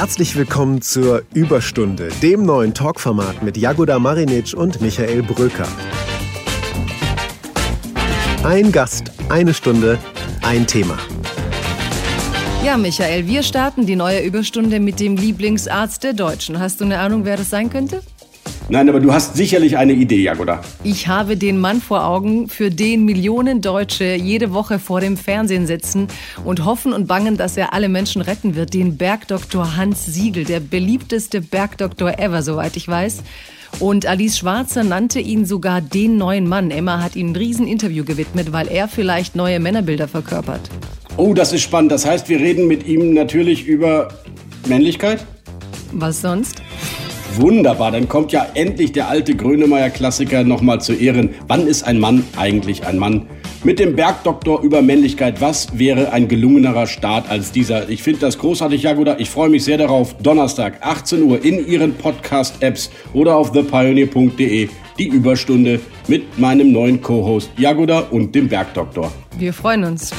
Herzlich willkommen zur Überstunde, dem neuen Talkformat mit Jagoda Marinic und Michael Bröker. Ein Gast, eine Stunde, ein Thema. Ja, Michael, wir starten die neue Überstunde mit dem Lieblingsarzt der Deutschen. Hast du eine Ahnung, wer das sein könnte? Nein, aber du hast sicherlich eine Idee, Jagoda. Ich habe den Mann vor Augen, für den Millionen Deutsche jede Woche vor dem Fernsehen sitzen und hoffen und bangen, dass er alle Menschen retten wird. Den Bergdoktor Hans Siegel, der beliebteste Bergdoktor ever, soweit ich weiß. Und Alice Schwarzer nannte ihn sogar den neuen Mann. Emma hat ihm ein Rieseninterview gewidmet, weil er vielleicht neue Männerbilder verkörpert. Oh, das ist spannend. Das heißt, wir reden mit ihm natürlich über Männlichkeit? Was sonst? Wunderbar, dann kommt ja endlich der alte Grönemeyer-Klassiker nochmal zu Ehren. Wann ist ein Mann eigentlich ein Mann? Mit dem Bergdoktor über Männlichkeit, was wäre ein gelungenerer Start als dieser? Ich finde das großartig, Jagoda. Ich freue mich sehr darauf. Donnerstag, 18 Uhr in Ihren Podcast-Apps oder auf thepioneer.de. Die Überstunde mit meinem neuen Co-Host Jagoda und dem Bergdoktor. Wir freuen uns.